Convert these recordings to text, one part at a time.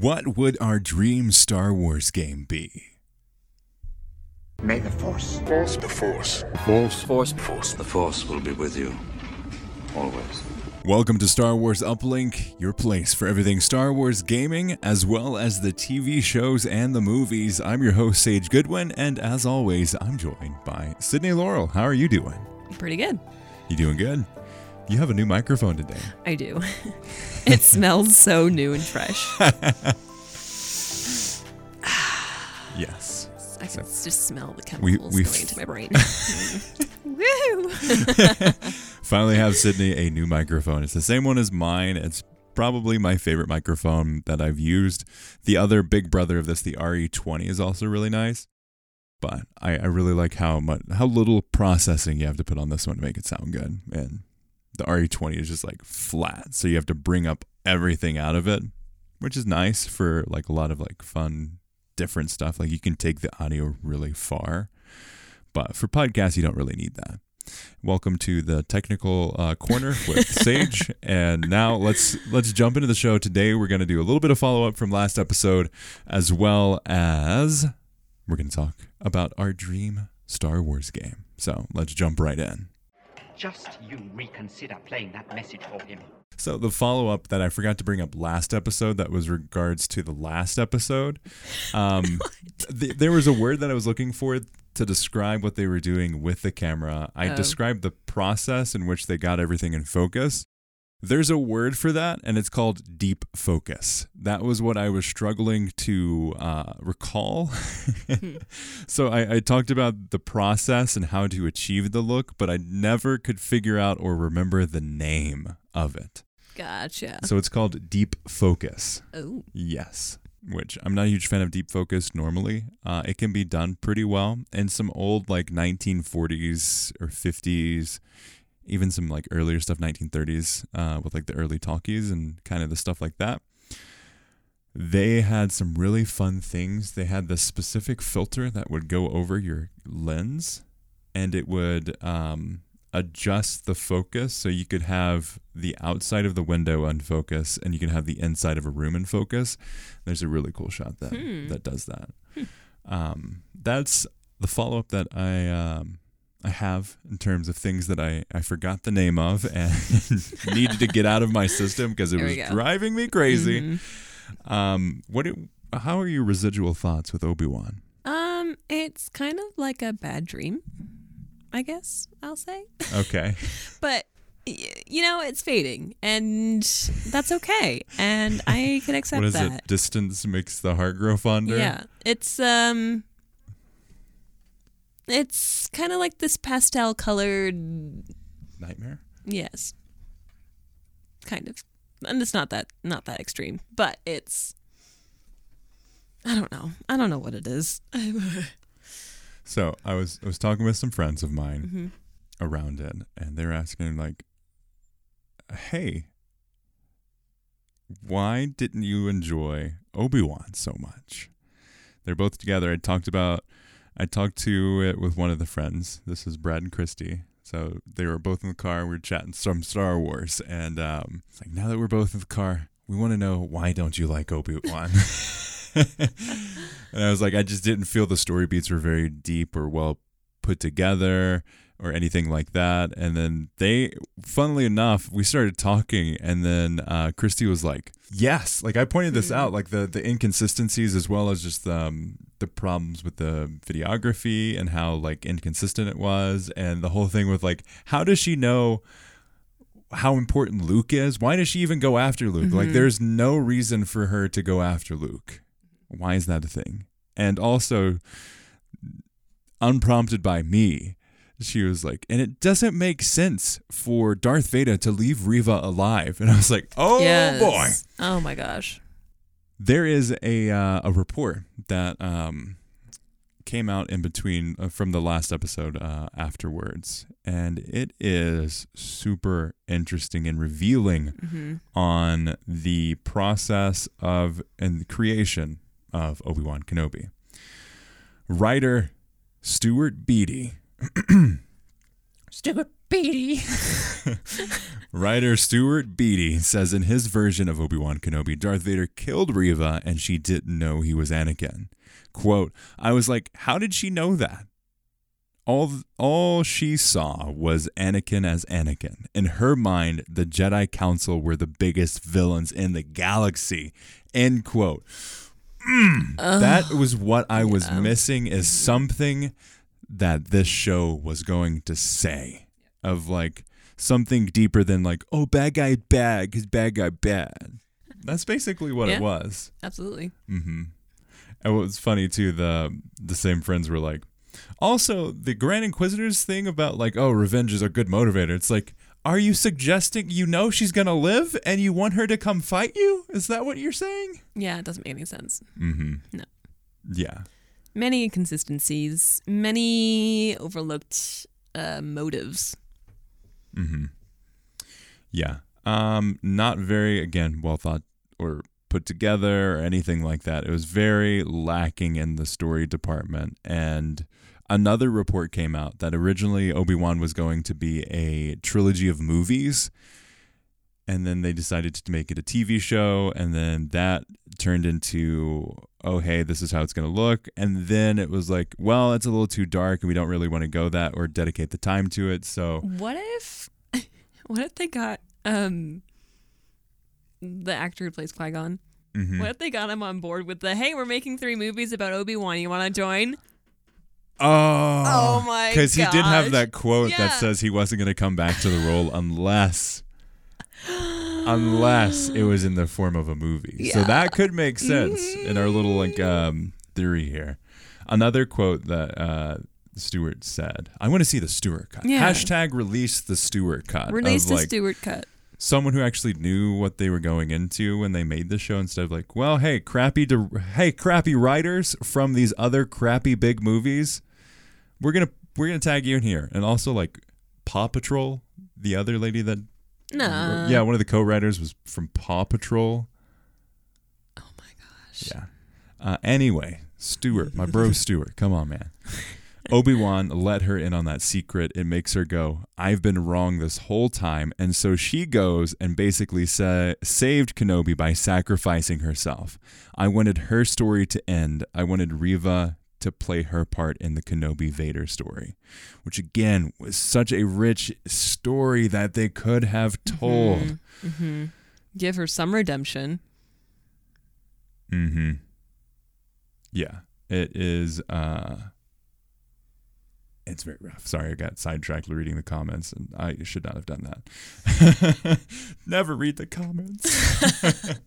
What would our dream Star Wars game be? May the Force. Force. The Force. Force. Force. Force. The Force will be with you. Always. Welcome to Star Wars Uplink, your place for everything Star Wars gaming, as well as the TV shows and the movies. I'm your host, Sage Goodwin, and as always, I'm joined by Sydney Laurel. How are you doing? Pretty good. You doing good? You have a new microphone today. I do. it smells so new and fresh. Yes. I can just smell the chemicals we going f- into my brain. Woo! Finally have Sydney a new microphone. It's the same one as mine. It's probably my favorite microphone that I've used. The other big brother of this, the RE20, is also really nice. But I, I really like how much how little processing you have to put on this one to make it sound good. And the RE20 is just like flat. So you have to bring up everything out of it, which is nice for like a lot of like fun different stuff. Like you can take the audio really far. But for podcasts, you don't really need that. Welcome to the technical uh, corner with Sage, and now let's let's jump into the show. Today, we're going to do a little bit of follow up from last episode, as well as we're going to talk about our dream Star Wars game. So let's jump right in. Just you reconsider playing that message for him. So the follow up that I forgot to bring up last episode that was regards to the last episode. Um, th- there was a word that I was looking for to describe what they were doing with the camera. I Oh. described the process in which they got everything in focus. There's a word for that, and it's called deep focus. That was what I was struggling to uh, recall. so I, I talked about the process and how to achieve the look, but I never could figure out or remember the name of it. Gotcha. So it's called deep focus. Oh, Yes, which I'm not a huge fan of deep focus normally. Uh, it can be done pretty well in some old like 1940s or 50s, even some like earlier stuff 1930s uh, with like the early talkies and kind of the stuff like that. They had some really fun things. They had this specific filter that would go over your lens and it would um, adjust the focus so you could have the outside of the window unfocus and you can have the inside of a room in focus. There's a really cool shot that Hmm. that does that. Um, that's the follow up that I um, I have in terms of things that I, I forgot the name of and needed to get out of my system because it There was driving me crazy. Mhm. Um, what? It, how are your residual thoughts with Obi Wan? Um, it's kind of like a bad dream, I guess I'll say. Okay. But you know, it's fading, and that's okay, and I can accept what is that. it? Distance makes the heart grow fonder. Yeah, it's um, it's kind of like this pastel colored. Nightmare. Yes, kind of, and it's not that not that extreme, but it's. I don't know. I don't know what it is. So I was I was talking with some friends of mine Mhm. around it, and they're asking like, "Hey, why didn't you enjoy Obi Wan so much?" They're both together. I talked about I talked to it with one of the friends. This is Brad and Christy. So they were both in the car. We were chatting some Star Wars, and um, it's like now that we're both in the car, we want to know why don't you like Obi Wan? and I was like, I just didn't feel the story beats were very deep or well put together or anything like that. And then they, funnily enough, we started talking, and then uh, Christy was like, "Yes." Like I pointed this out, like the the inconsistencies as well as just um, the problems with the videography and how like inconsistent it was, and the whole thing with like, how does she know? How important Luke is? Why does she even go after Luke? Like, mm-hmm. there's no reason for her to go after Luke. Why is that a thing? And also, unprompted by me, she was like, and it doesn't make sense for Darth Vader to leave Reva alive. And I was like, oh Yes. boy. Oh my gosh. There is a uh, a report that um, came out in between uh, from the last episode uh, afterwards, and it is super interesting and revealing hmm on the process of and the creation of Obi Wan Kenobi. Writer Stuart Beattie Stuart Beattie. Writer Stuart Beattie says in his version of Obi Wan Kenobi, Darth Vader killed Reva and she didn't know he was Anakin. Quote, I was like, how did she know that? All, all she saw was Anakin as Anakin. In her mind, the Jedi Council were the biggest villains in the galaxy. End quote. Mm, that was what I was missing is something that this show was going to say of like something deeper than like oh bad guy bad because bad guy bad that's basically what Yeah. it was Absolutely. Mm-hmm. and what was funny too the the same friends were like also the grand inquisitors thing about like oh revenge is a good motivator it's like are you suggesting you know she's gonna live and you want her to come fight you is that what you're saying Yeah, it doesn't make any sense. Mm-hmm. No. Yeah Many inconsistencies, many overlooked uh, motives. Yeah. Um, not very again well thought or put together or anything like that. It was very lacking in the story department. And another report came out that originally Obi Wan was going to be a trilogy of movies. And then they decided to make it a TV show, and then that turned into, oh hey, this is how it's gonna look. And then it was like, well, it's a little too dark, and we don't really want to go that or dedicate the time to it. So What if, what if they got um, the actor who plays Qui Gon? Mm-hmm. What if they got him on board with the hey, we're making three movies about Obi Wan. You want to join? Oh, Oh my Because he did have that quote Yeah. that says he wasn't going to come back to the role unless, unless it was in the form of a movie. So that could make sense in our little like um, theory here. Another quote that uh, Stuart said: "I want to see the Stuart cut." Yeah. Hashtag release the Stuart cut. Release the like, Stuart cut. someone who actually knew what they were going into when they made the show instead of like, well, hey, crappy hey, crappy writers from these other crappy big movies, we're gonna we're gonna tag you in here, and also like Paw Patrol, the other lady that No. yeah, one of the co-writers was from Paw Patrol. Oh my gosh. Yeah. Uh, anyway, Stuart, my bro Stuart, come on, man. Obi Wan let her in on that secret. It makes her go, I've been wrong this whole time. And so she goes and basically sa- saved Kenobi by sacrificing herself. I wanted her story to end. I wanted Reva to play her part in the Kenobi Vader story, which again was such a rich story that they could have told. Give her some redemption. Mm-hmm. Yeah, it is. uh It's very rough. Sorry, I got sidetracked reading the comments, and I should not have done that. Never read the comments.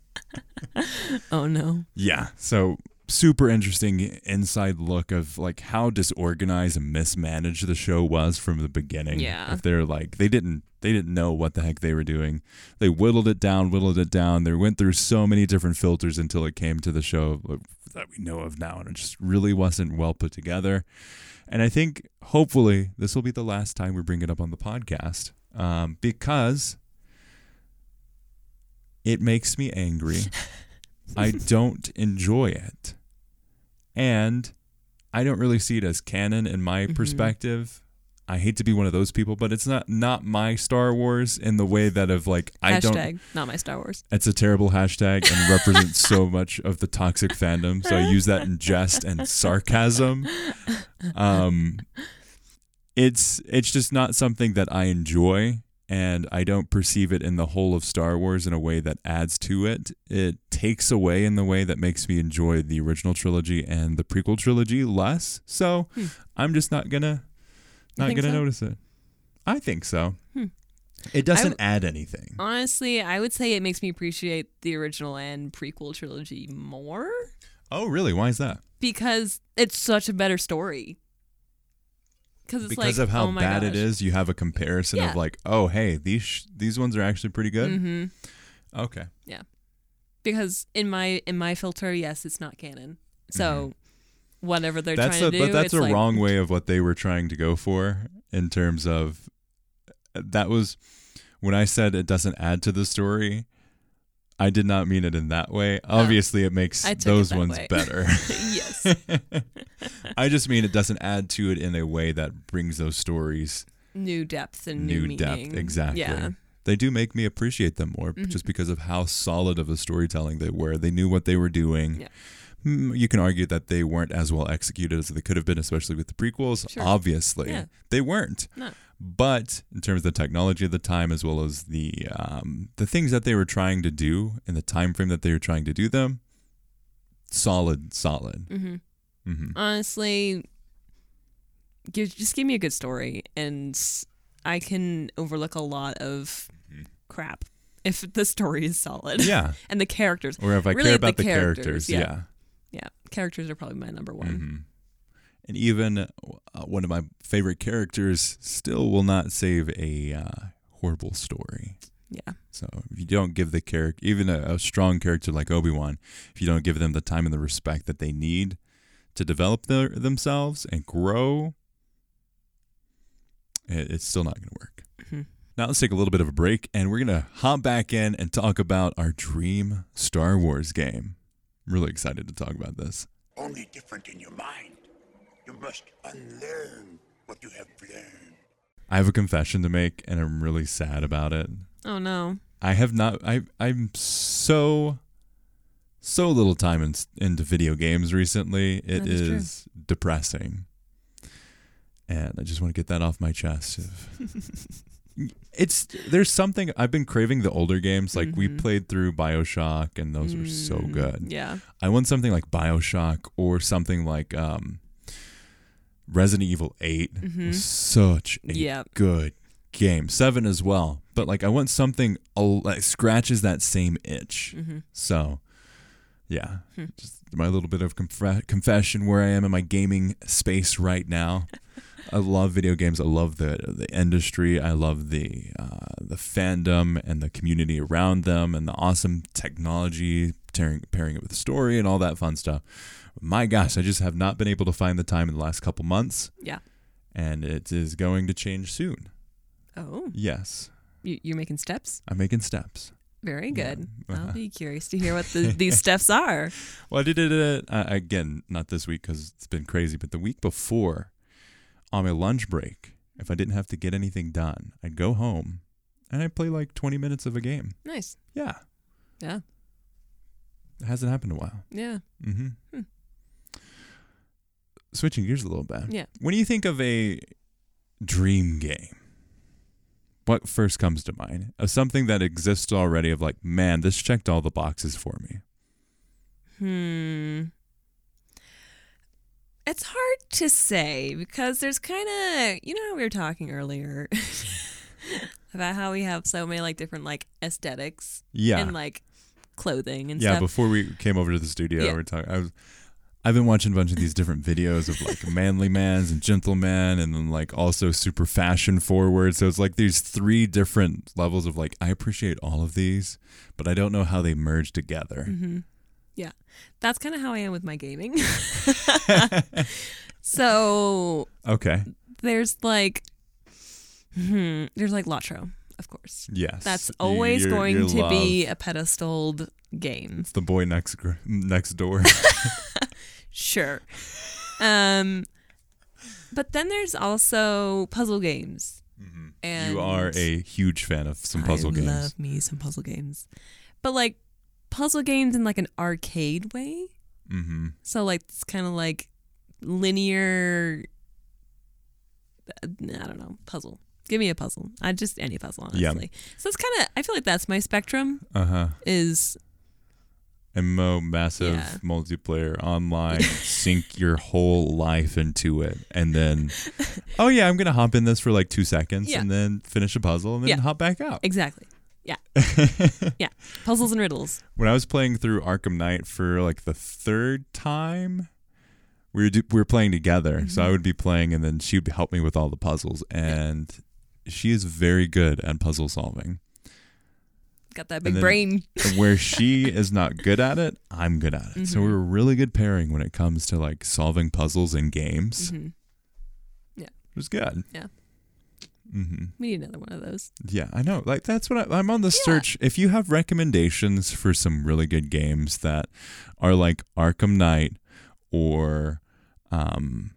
Oh no. yeah, so super interesting inside look of like how disorganized and mismanaged the show was from the beginning. Yeah. if they're like they didn't they didn't know what the heck they were doing. They whittled it down, whittled it down. They went through so many different filters until it came to the show that we know of now, and it just really wasn't well put together. And I think hopefully this will be the last time we bring it up on the podcast um, because it makes me angry. I don't enjoy it. And I don't really see it as canon in my Mm-hmm. perspective. I hate to be one of those people, but it's not not my Star Wars in the way that of like I don't Hashtag not my Star Wars. it's a terrible hashtag and represents so much of the toxic fandom. So I use that in jest and sarcasm. Um, it's it's just not something that I enjoy, and I don't perceive it in the whole of Star Wars in a way that adds to it. It takes away in the way that makes me enjoy the original trilogy and the prequel trilogy less. So hmm. I'm just not gonna not gonna so? notice it. I think so. Hmm. It doesn't I add anything. Honestly, I would say it makes me appreciate the original and prequel trilogy more Oh, really? Why is that? because it's such a better story. Because it's because like, of how oh bad it gosh. is, you have a comparison Yeah. of like, oh, hey, these sh- these ones are actually pretty good. Mm-hmm. Okay. Yeah, because in my in my filter, yes, it's not canon. So whatever they're Mm-hmm. That's trying a to do, but that's a like, wrong way of what they were trying to go for in terms of that was when I said it doesn't add to the story. I did not mean it in that way. Obviously, it makes took it those ones way. better. yes, I just mean it doesn't add to it in a way that brings those stories new depth and new, new depth. Exactly. Yeah. They do make me appreciate them more Mhm. just because of how solid of a storytelling they were. They knew what they were doing. Yeah. Mm, You can argue that they weren't as well executed as they could have been, especially with the prequels. Sure. Obviously, Yeah. they weren't. No. But in terms of the technology of the time, as well as the um, the things that they were trying to do and the time frame that they were trying to do them, solid, solid. hmm hmm Honestly, give, just give me a good story, and I can overlook a lot of crap if the story is solid. Mm-hmm. Yeah. and the characters. Or if I Really, care about the the, characters, characters, yeah. yeah. Yeah, characters are probably my number one. And even uh, one of my favorite characters still will not save a uh, horrible story. Yeah. So if you don't give the character, even a, a strong character like Obi Wan, if you don't give them the time and the respect that they need to develop their, themselves and grow, it, it's still not going to work. Mhm. Now let's take a little bit of a break, and we're going to hop back in and talk about our dream Star Wars game. I'm really excited to talk about this. Only different in your mind. You must unlearn what you have learned. I have a confession to make, and I'm really sad about it. Oh no. I have not. I I'm so so little time in, into video games recently. It That is true. is depressing, and I just want to get that off my chest. it's there's something I've been craving the older games. Like we Mhm. played through Bioshock, and those were so Mm, good. Yeah. I want something like Bioshock or something like um, Resident Evil 8 Mhm. was such a Yeah. good game. Seven as well, but like I want something that scratches that same itch. Mhm. So, yeah, Hmm. just my little bit of conf- confession where I am in my gaming space right now. I love video games. I love the the industry. I love the uh, the fandom and the community around them, and the awesome technology tearing, pairing it with the story and all that fun stuff. My gosh, I just have not been able to find the time in the last couple months, Yeah. and it is going to change soon. Oh, Yes, you, you're making steps. I'm making steps. Very good. Uh-huh. I'll be curious to hear what the, these steps are. Well, I did it uh, again, not this week because it's been crazy, but the week before, on my lunch break, if I didn't have to get anything done, I'd go home and I'd play like 20 minutes of a game. Nice. Yeah, Yeah. it hasn't happened in a while. Yeah. hmm Hmm. Switching gears a little bit. Yeah. When you think of a dream game, what first comes to mind? Of something that exists already, of like, man, this checked all the boxes for me. Hmm. It's hard to say because there's kind of, you know, how we were talking earlier about how we have so many like different like aesthetics Yeah. and like clothing and stuff. yeah, stuff. before we came over to the studio, Yeah. we we're talking. I was, I've been watching a bunch of these different videos of like manly mans and gentlemen, and then like also super fashion forward. So it's like these three different levels of like I appreciate all of these, but I don't know how they merge together. hmm Yeah. That's kind of how I am with my gaming. so Okay. there's like, hmm, there's like Latro, of course. Yes. That's always your- going your to be a pedestaled game. It's the boy next gr- next door. Sure. Um, but then there's also puzzle games. And you are a huge fan of some puzzle I games. love me some puzzle games. But like puzzle games in like an arcade way. mm-hmm. So like it's kind of like linear. I don't know puzzle. Give me a puzzle. I just any puzzle honestly. So it's kind of I feel like that's my spectrum Uh huh. is MMO, massive Yeah. multiplayer, online, sink your whole life into it, and then, oh yeah, I'm gonna hop in this for like two seconds, Yeah. and then finish a puzzle, and then Yeah. hop back out. exactly. Yeah. yeah. Puzzles and riddles. when I was playing through Arkham Knight for like the third time, we were do- we were playing together. So Mm-hmm. I would be playing, and then she would help me with all the puzzles, and she is very good at puzzle solving. Got that big then- brain. Where she is not good at it, I'm good at it. So Mhm. we're a really good pairing when it comes to like solving puzzles in games. Mhm. Yeah, it was good. Yeah. Mm-hmm. We need another one of those. Yeah, I know. Like that's what I, I'm on the search. If you have recommendations for some really good games that are like Arkham Knight or um,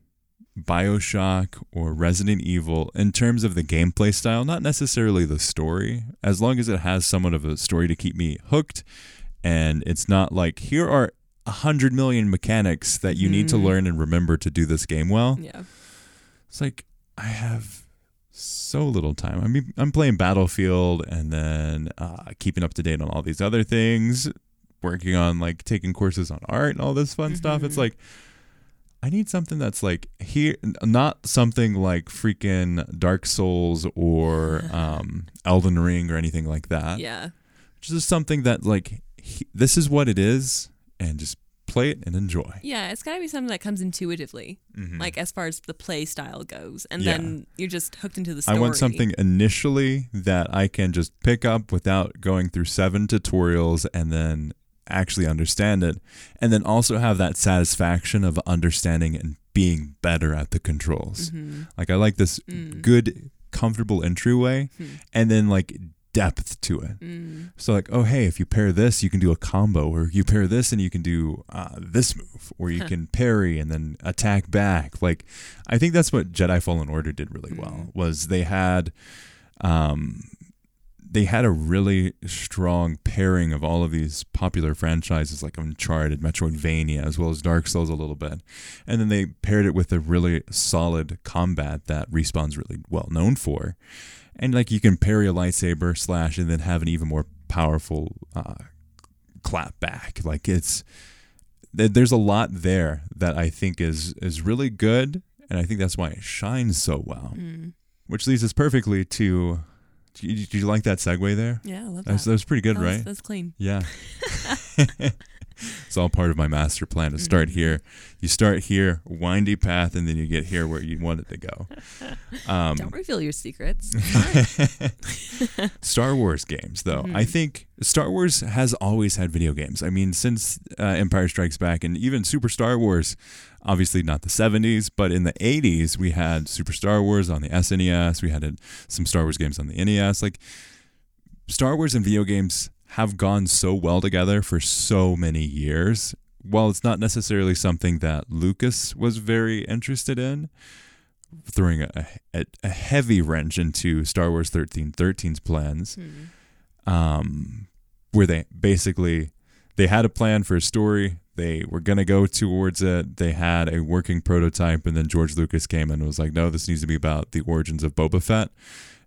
BioShock or Resident Evil in terms of the gameplay style, not necessarily the story, as long as it has somewhat of a story to keep me hooked and it's not like here are a hundred million mechanics that you need to learn and remember to do this game well. Yeah. It's like I have so little time. I mean, I'm playing Battlefield and then uh, keeping up to date on all these other things, working on like taking courses on art and all this fun stuff. It's like I need something that's like here, not something like freaking Dark Souls or um, Elden Ring or anything like that. Yeah. Just something that like he, this is what it is, and just play it and enjoy. Yeah, it's got to be something that comes intuitively, like as far as the play style goes, and Mm-hmm. Yeah. then you're just hooked into the story. I want something initially that I can just pick up without going through seven tutorials and then actually understand it. And then also have that satisfaction of understanding and being better at the controls. Mm-hmm. Like I like this mm. good, comfortable entryway hmm. and then like depth to it. Mm. So like, oh hey, if you pair this, you can do a combo, or you pair this and you can do uh, this move, or you can parry and then attack back. Like, I think that's what Jedi Fallen Order did really well. Mm. Was they had, um, they had a really strong pairing of all of these popular franchises like Uncharted, Metroidvania, as well as Dark Souls a little bit, and then they paired it with a really solid combat that Respawn's really well known for. And like you can parry a lightsaber slash and then have an even more powerful uh, clap back. Like it's th- there's a lot there that i think is is really good and i think that's why it shines so well. Which leads us perfectly to do you, do you like that segue there Yeah, I love that's, that. that was pretty good That was- right That's clean. yeah. it's all part of my master plan to start Mm-hmm. here. You start here, windy path, and then you get here where you want it to go. Um, Don't reveal your secrets. Star Wars games, though. Mm-hmm. I think Star Wars has always had video games. I mean, since uh, Empire Strikes Back and even Super Star Wars, obviously not the 70s, but in the 80s, we had Super Star Wars on the SNES. We had uh, some Star Wars games on the NES. Like, Star Wars and video games have gone so well together for so many years. While it's not necessarily something that Lucas was very interested in, throwing a, a, a heavy wrench into Star Wars 1313's plans, um, where they basically they had a plan for a story. They were gonna go towards it. They had a working prototype, and then George Lucas came and was like, "No, this needs to be about the origins of Boba Fett."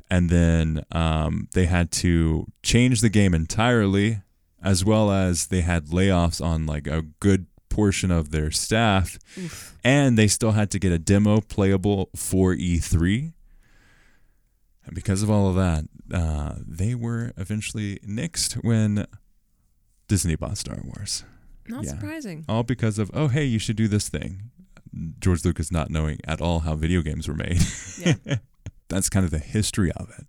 And then um, they had to change the game entirely, as well as they had layoffs on like a good portion of their staff, and they still had to get a demo playable for E3. And because of all of that, uh, they were eventually nixed when Disney bought Star Wars. Not Yeah. surprising. All because of, oh, hey, you should do this thing. George Lucas not knowing at all how video games were made. Yeah. That's kind of the history of it.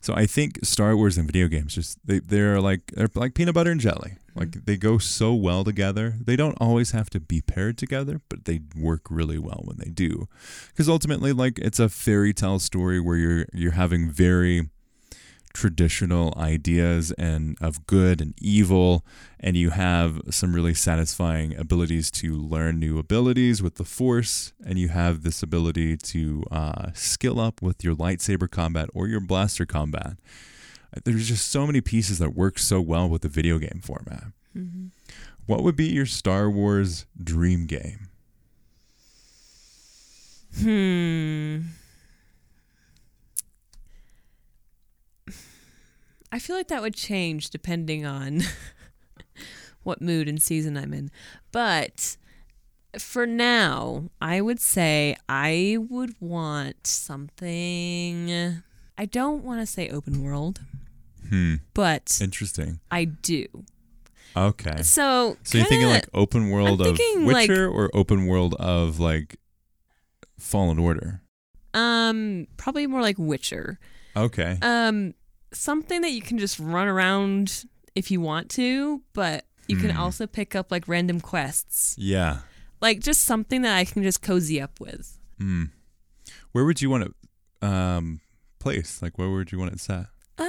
So I think Star Wars and video games just they they're like they're like peanut butter and jelly. Mm-hmm. Like they go so well together. They don't always have to be paired together, but they work really well when they do. Because ultimately like it's a fairy tale story where you're you're having very traditional ideas and of good and evil and you have some really satisfying abilities to learn new abilities with the force and you have this ability to uh, skill up with your lightsaber combat or your blaster combat. There's just so many pieces that work so well with the video game format. What would be your star wars dream game? Hmm. I feel like that would change depending on what mood and season I'm in. But for now, I would say I would want something. I don't want to say open world, hmm but interesting I do. okay So, So you're thinking like open world I'm of thinking, like- Witcher or open world of like Fallen Order? um probably more like Witcher. Okay. Um, something that you can just run around if you want to, but you can Hmm. also pick up like random quests, yeah. like just something that I can just cozy up with. Hmm. Where would you want it um place? Like where would you want it set? Um,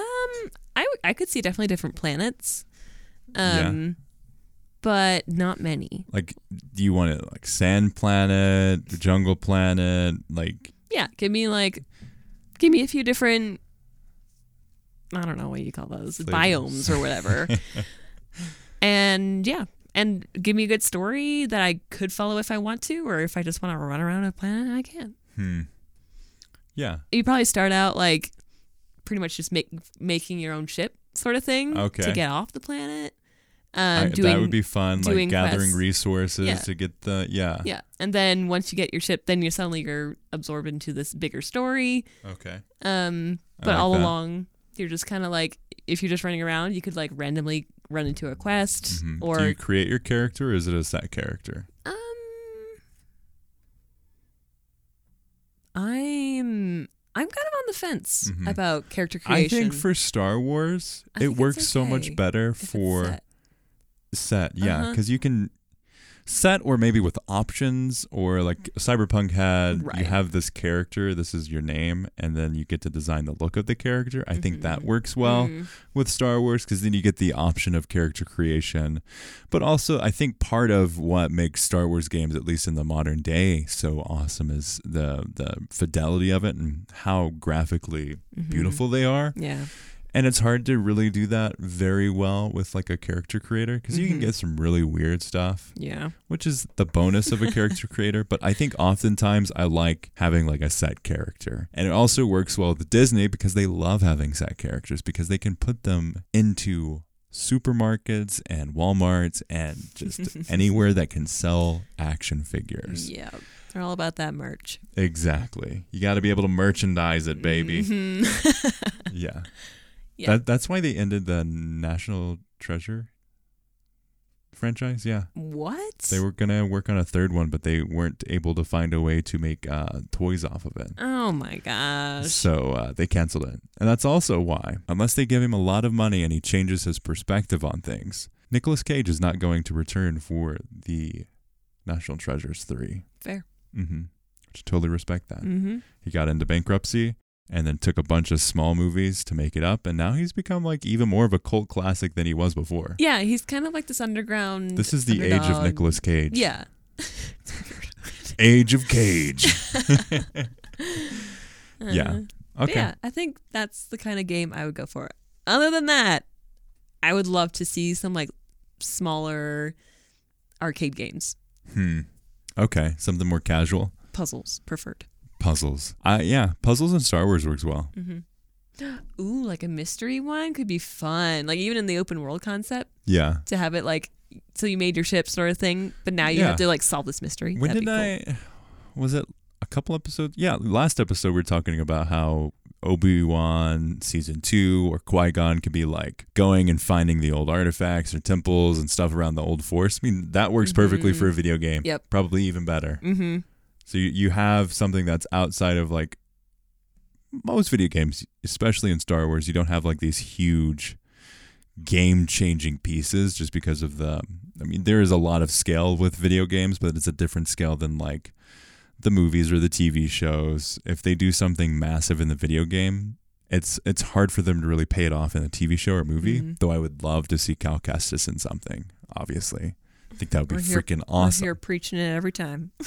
I w- I could see definitely different planets. Yeah. Um, but not many. Like, do you want it like Sand Planet, Jungle Planet? Like, Yeah, give me like, give me a few different. I don't know what you call those biomes or whatever. and yeah, and give me a good story that I could follow if I want to, or if I just want to run around a planet, I can. hmm. Yeah. You probably start out like pretty much just make making your own ship sort of thing Okay. to get off the planet. Um, I- doing, that would be fun. Like gathering quests. resources Yeah. to get the yeah. yeah, and then once you get your ship, then you suddenly you're absorbed into this bigger story. Okay. Um, but like all that. along, you're just kind of like if you're just running around, you could like randomly run into a quest Mhm. or do you create your character or is it a set character? um. I'm I'm kind of on the fence Mhm. about character creation. I think for Star Wars, I it works so much better for set. set yeah Uh-huh. because you can set or maybe with options or like cyberpunk had you have this character this is your name and then you get to design the look of the character i think that Mhm. works well Mhm. with star wars because then you get the option of character creation but also i think part of what makes star wars games at least in the modern day so awesome is the the fidelity of it and how graphically Mhm. beautiful they are Yeah. And it's hard to really do that very well with like a character creator because you can Mhm. get some really weird stuff, Yeah. which is the bonus of a character creator. But I think oftentimes I like having like a set character. And it also works well with Disney because they love having set characters because they can put them into supermarkets and Walmarts and just anywhere that can sell action figures. Yeah. They're all about that merch. Exactly. You got to be able to merchandise it, baby. Mhm. Yeah. Yeah. That that's why they ended the National Treasure franchise. Yeah. what? They were gonna work on a third one, but they weren't able to find a way to make uh, toys off of it. Oh my gosh. So uh, they canceled it, and that's also why, unless they give him a lot of money and he changes his perspective on things, Nicolas Cage is not going to return for the National Treasures three. Fair. Mm-hmm. Which totally respect that. Mm-hmm. He got into bankruptcy and then took a bunch of small movies to make it up, and now he's become like even more of a cult classic than he was before. Yeah, he's kind of like this underground. This is the age of underdog. Nicolas Cage. Yeah. Age of Cage. yeah. Uh, but Okay. Yeah, I think that's the kind of game I would go for. Other than that, I would love to see some like smaller arcade games, Hmm. Okay. Something more casual. puzzles preferred. Puzzles. Uh, yeah. Puzzles in Star Wars works well. Ooh, like a mystery one could be fun. Like even in the open world concept Yeah. to have it like so you made your ship sort of thing, but now you Yeah. have to like solve this mystery. When That'd did cool. I? Was it a couple episodes? Yeah. Last episode we were talking about how Obi Wan season two or Qui Gon could be like going and finding the old artifacts or temples and stuff around the old Force. I mean that works perfectly for a video game. Mm-hmm. Yep. Probably even better. Mm-hmm. So you, you have something that's outside of like most video games, especially in Star Wars, you don't have like these huge game changing pieces just because of the I mean, there is a lot of scale with video games, but it's a different scale than like the movies or the TV shows. If they do something massive in the video game, it's it's hard for them to really pay it off in a TV show or movie. Mhm. Though I would love to see Cal Kestis in something, obviously. I think that would be We're freaking We're awesome. here preaching it every time.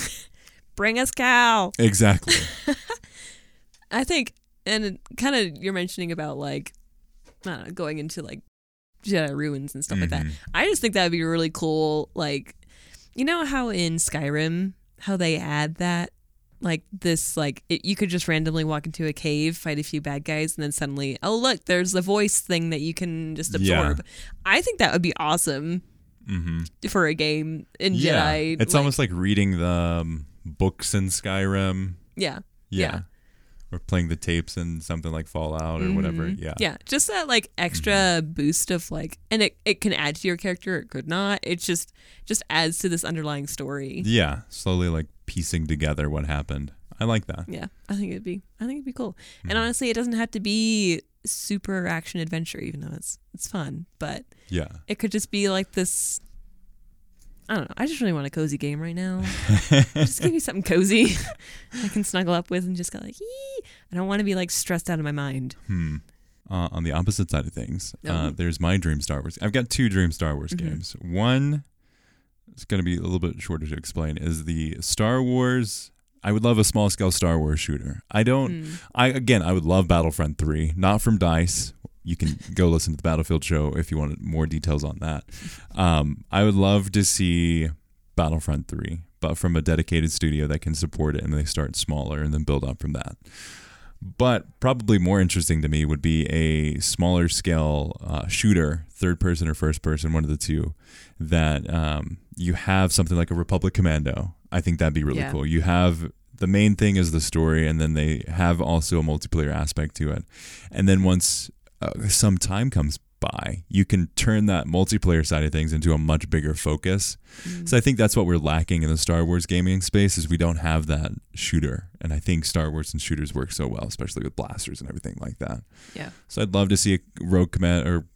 Bring us Cal. Exactly. I think, and kind of you're mentioning about like, I don't know, going into like Jedi ruins and stuff like that. Mhm. I just think that would be really cool. Like, you know how in Skyrim, how they add that, like this, like it, you could just randomly walk into a cave, fight a few bad guys, and then suddenly, oh look, there's the voice thing that you can just Yeah. absorb. I think that would be awesome hmm for a game in Yeah, Jedi. it's like- almost like reading the um, books in Skyrim. yeah. Yeah. Yeah. Or playing the tapes in something like Fallout or whatever. Mhm. Yeah. Yeah. Just that like extra boost of like and it, it can add to your character, it could not. It just just adds to this underlying story. Yeah. Slowly like piecing together what happened. I like that. Yeah. I think it'd be I think it'd be cool. Mm-hmm. And honestly it doesn't have to be super action adventure, even though it's it's fun. But Yeah. it could just be like this I don't know. I just really want a cozy game right now. just give me something cozy I can snuggle up with and just go like, Ee! I don't want to be like stressed out of my mind. Hmm. Uh, on the opposite side of things, uh, Oh. there's my dream Star Wars. I've got two dream Star Wars Mhm. games. One it's going to be a little bit shorter to explain. Is the Star Wars? I would love a small scale Star Wars shooter. I don't. I again, I would love Battlefront Three, not from Dice. You can go listen to the Battlefield show if you want more details on that. Um, I would love to see Battlefront Three, but from a dedicated studio that can support it, and they start smaller and then build up from that. But probably more interesting to me would be a smaller scale uh, shooter, third person or first person, one of the two, that um, you have something like a Republic Commando. I think that'd be really Yeah. cool. You have the main thing is the story, and then they have also a multiplayer aspect to it. And then once uh, some time comes by, you can turn that multiplayer side of things into a much bigger focus. So I think that's what we're lacking in the Star Wars gaming space is we don't have that shooter. And I think Star Wars and shooters work so well, especially with blasters and everything like that. Yeah. So I'd love to see a Rogue Command or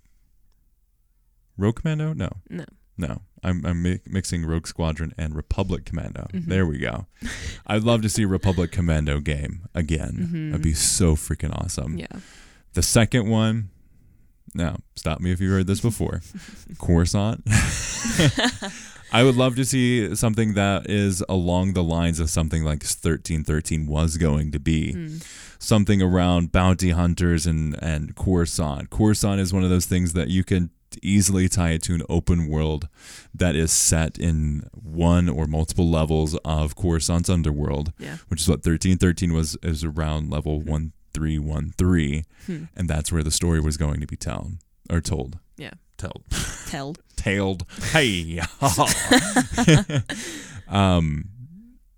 Rogue Commando? No, No. no. I'm I'm mi- mixing Rogue Squadron and Republic Commando. Mm-hmm. There we go. I'd love to see a Republic Commando game again. That'd be so freaking awesome. Mm-hmm. Yeah. The second one, now stop me if you've heard this before. Coruscant. I would love to see something that is along the lines of something like 1313 was going to be. Hmm. Something around bounty hunters and, and Coruscant. Coruscant is one of those things that you can easily tie it to an open world that is set in one or multiple levels of Coruscant's underworld, Yeah. which is what 1313 was is around level 1313 hmm. and that's where the story was going to be told or told. Yeah. told Tell. tailed. Hey. Um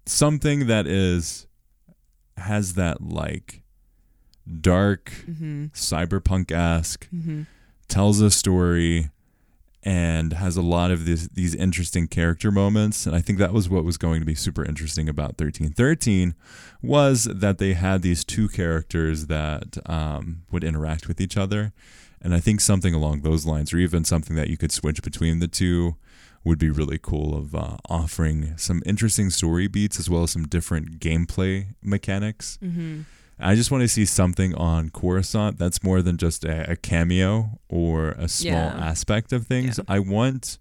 something that is has that like dark mm-hmm. cyberpunk-esque mm-hmm. tells a story and has a lot of these these interesting character moments. And I think that was what was going to be super interesting about 1313 was that they had these two characters that um, would interact with each other. And I think something along those lines or even something that you could switch between the two would be really cool of uh, offering some interesting story beats as well as some different gameplay mechanics I just want to see something on Coruscant that's more than just a, a cameo or a small Yeah. aspect of things. Yeah. I want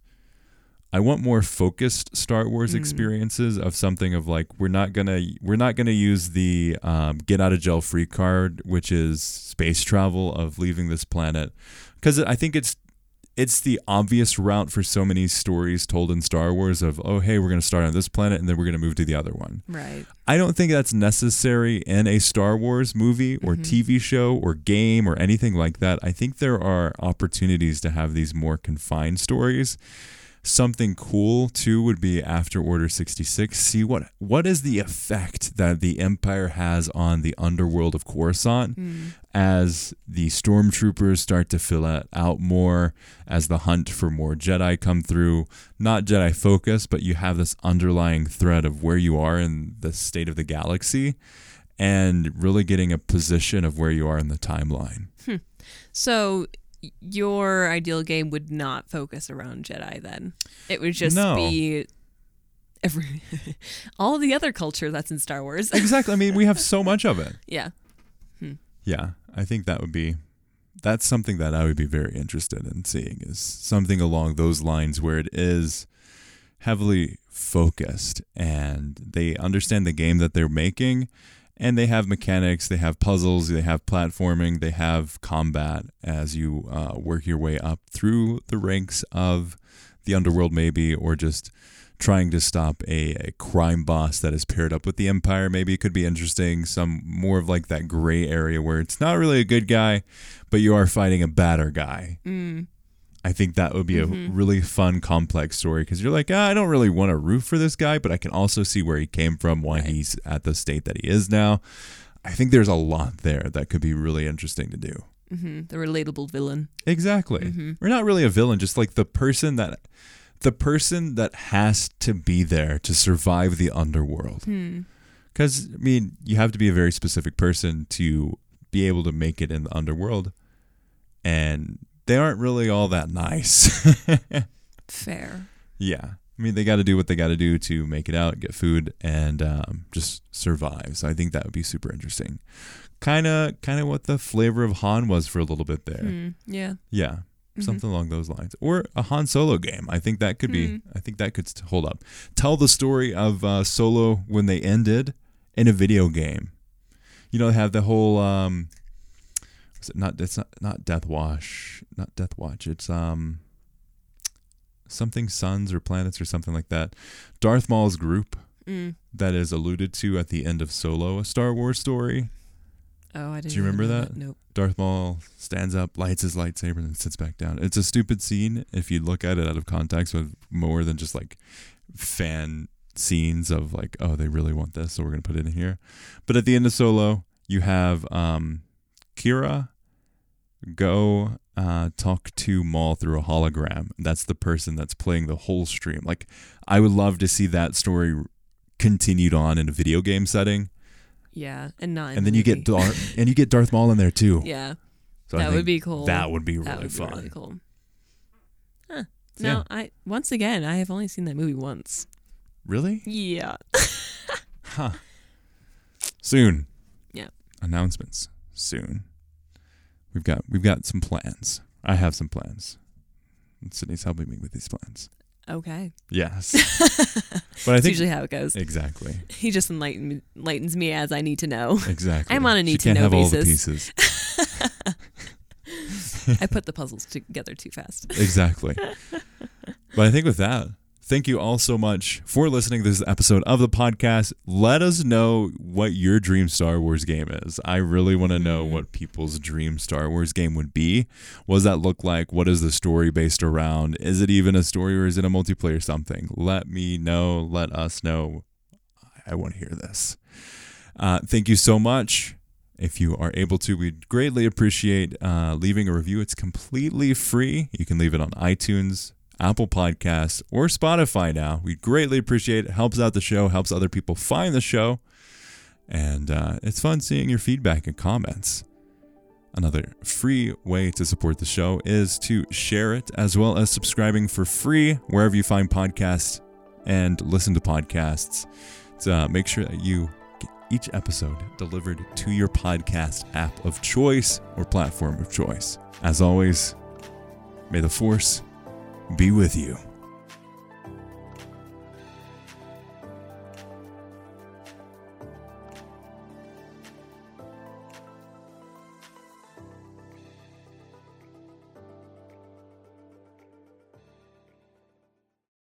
I want more focused Star Wars experiences of something of like we're not gonna we're not gonna use the um, get out of jail free card, which is space travel of leaving this planet, because I think it's it's the obvious route for so many stories told in Star Wars of oh hey we're gonna start on this planet and then we're gonna move to the other one. Right. I don't think that's necessary in a Star Wars movie or mm-hmm. TV show or game or anything like that. I think there are opportunities to have these more confined stories. Something cool too would be after Order 66. See what what is the effect that the Empire has on the underworld of Coruscant hmm. as the stormtroopers start to fill out, out more, as the hunt for more Jedi come through. Not Jedi focus, but you have this underlying thread of where you are in the state of the galaxy and really getting a position of where you are in the timeline. Hmm. So y- your ideal game would not focus around Jedi then. It would just No. be every all the other culture that's in Star Wars. Exactly. I mean, we have so much of it. yeah. Hmm. Yeah, I think that would be that's something that I would be very interested in seeing is something along those lines where it is heavily focused and they understand the game that they're making and they have mechanics, they have puzzles, they have platforming, they have combat as you uh, work your way up through the ranks of the underworld, maybe, or just trying to stop a, a crime boss that is paired up with the Empire. Maybe it could be interesting. Some more of like that gray area where it's not really a good guy, but you are fighting a badder guy. I think that would be a really fun, complex story because you're like, ah, I don't really want to root for this guy, but I can also see where he came from, why he's at the state that he is now. I think there's a lot there that could be really interesting to do. hmm The relatable villain. Exactly. We're not really a villain, just like the person that the person that has to be there to survive the underworld. Cuz I mean, you have to be a very specific person to be able to make it in the underworld. And they aren't really all that nice. Fair. yeah. I mean, they got to do what they got to do to make it out, get food, and um, just survive. So I think that would be super interesting. Kind of, kind of what the flavor of Han was for a little bit there. Mm, yeah. Yeah. something along those lines, or a Han Solo game. I think that could be. I think that could hold up. Tell the story of uh, Solo when they ended in a video game. You know, they have the whole. Um, it not? It's not not Death Wash. Not Death Watch. It's um. Something suns or planets or something like that. Darth Maul's group Mm. that is alluded to at the end of Solo, a Star Wars story. Oh, I didn't. Do you remember know that? Nope. Darth Maul stands up, lights his lightsaber, and then sits back down. It's a stupid scene if you look at it out of context with more than just like fan scenes of like, oh, they really want this, so we're gonna put it in here. But at the end of Solo, you have um, Qi'ra go uh, talk to Maul through a hologram. That's the person that's playing the whole stream. Like, I would love to see that story continued on in a video game setting, Yeah, and not. in and the then you get. Darth and you get Darth Maul in there too. Yeah, So that would be cool. That would be really that would fun. Be really cool. Huh. So, No, yeah. I once again I have only seen that movie once. Really? Yeah. Huh. Soon. Yeah. Announcements soon. We've got we've got some plans. I have some plans. And Sydney's helping me with these plans. Okay. Yes. but I That's think usually how it goes. exactly. He just enlighten enlightens me as I need to know. Exactly. I'm on a She need to can't know have all the basis. pieces. I put the puzzles together too fast. exactly. But I think with that, thank you all so much for listening to this episode of the podcast. Let us know what your dream Star Wars game is. I really want to know what people's dream Star Wars game would be. What does that look like? What is the story based around? Is it even a story or is it a multiplayer something? Let me know. Let us know. I want to hear this. Uh, thank you so much. If you are able to, we'd greatly appreciate uh, leaving a review. It's completely free. You can leave it on iTunes, Apple Podcasts, or Spotify now. We'd greatly appreciate it. Helps out the show, helps other people find the show. And uh, it's fun seeing your feedback and comments. Another free way to support the show is to share it as well as subscribing for free wherever you find podcasts and listen to podcasts. To uh, make sure that you get each episode delivered to your podcast app of choice or platform of choice. As always, may the force be with you.